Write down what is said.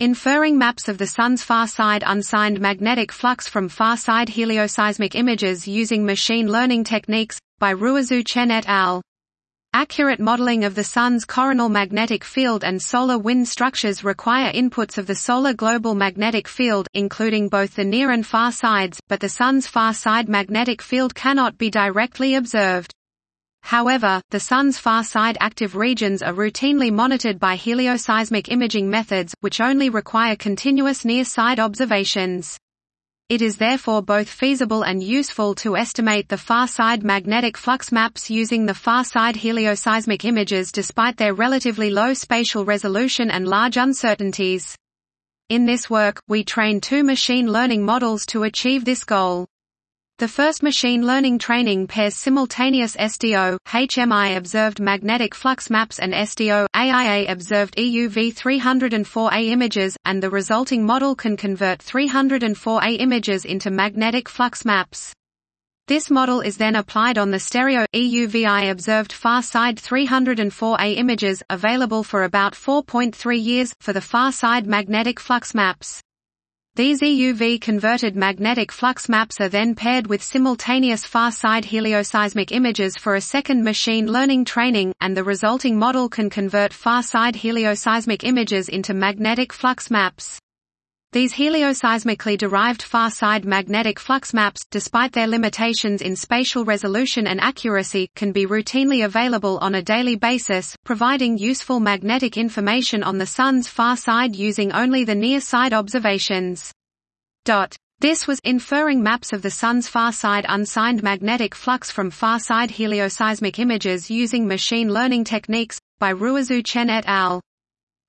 Inferring maps of the Sun's far-side unsigned magnetic flux from far-side helioseismic images using machine learning techniques, by Ruizhu Chen et al. Accurate modeling of the Sun's coronal magnetic field and solar wind structures require inputs of the solar global magnetic field including both the near and far sides, but the Sun's far side magnetic field cannot be directly observed. However, the Sun's far-side active regions are routinely monitored by helioseismic imaging methods, which only require continuous near-side observations. It is therefore both feasible and useful to estimate the far-side magnetic flux maps using the far-side helioseismic images despite their relatively low spatial resolution and large uncertainties. In this work, we train two machine learning models to achieve this goal. The first machine learning training pairs simultaneous SDO, HMI observed magnetic flux maps and SDO, AIA observed EUV 304A images, and the resulting model can convert 304A images into magnetic flux maps. This model is then applied on the stereo, EUVI observed far side 304A images, available for about 4.3 years, for the far side magnetic flux maps. These EUV-converted magnetic flux maps are then paired with simultaneous far-side helioseismic images for a second machine learning training, and the resulting model can convert far-side helioseismic images into magnetic flux maps. These helioseismically derived far-side magnetic flux maps, despite their limitations in spatial resolution and accuracy, can be routinely available on a daily basis, providing useful magnetic information on the Sun's far side using only the near-side observations. Dot. This was inferring maps of the Sun's far-side unsigned magnetic flux from far-side helioseismic images using machine learning techniques, by Ruizhu Chen et al.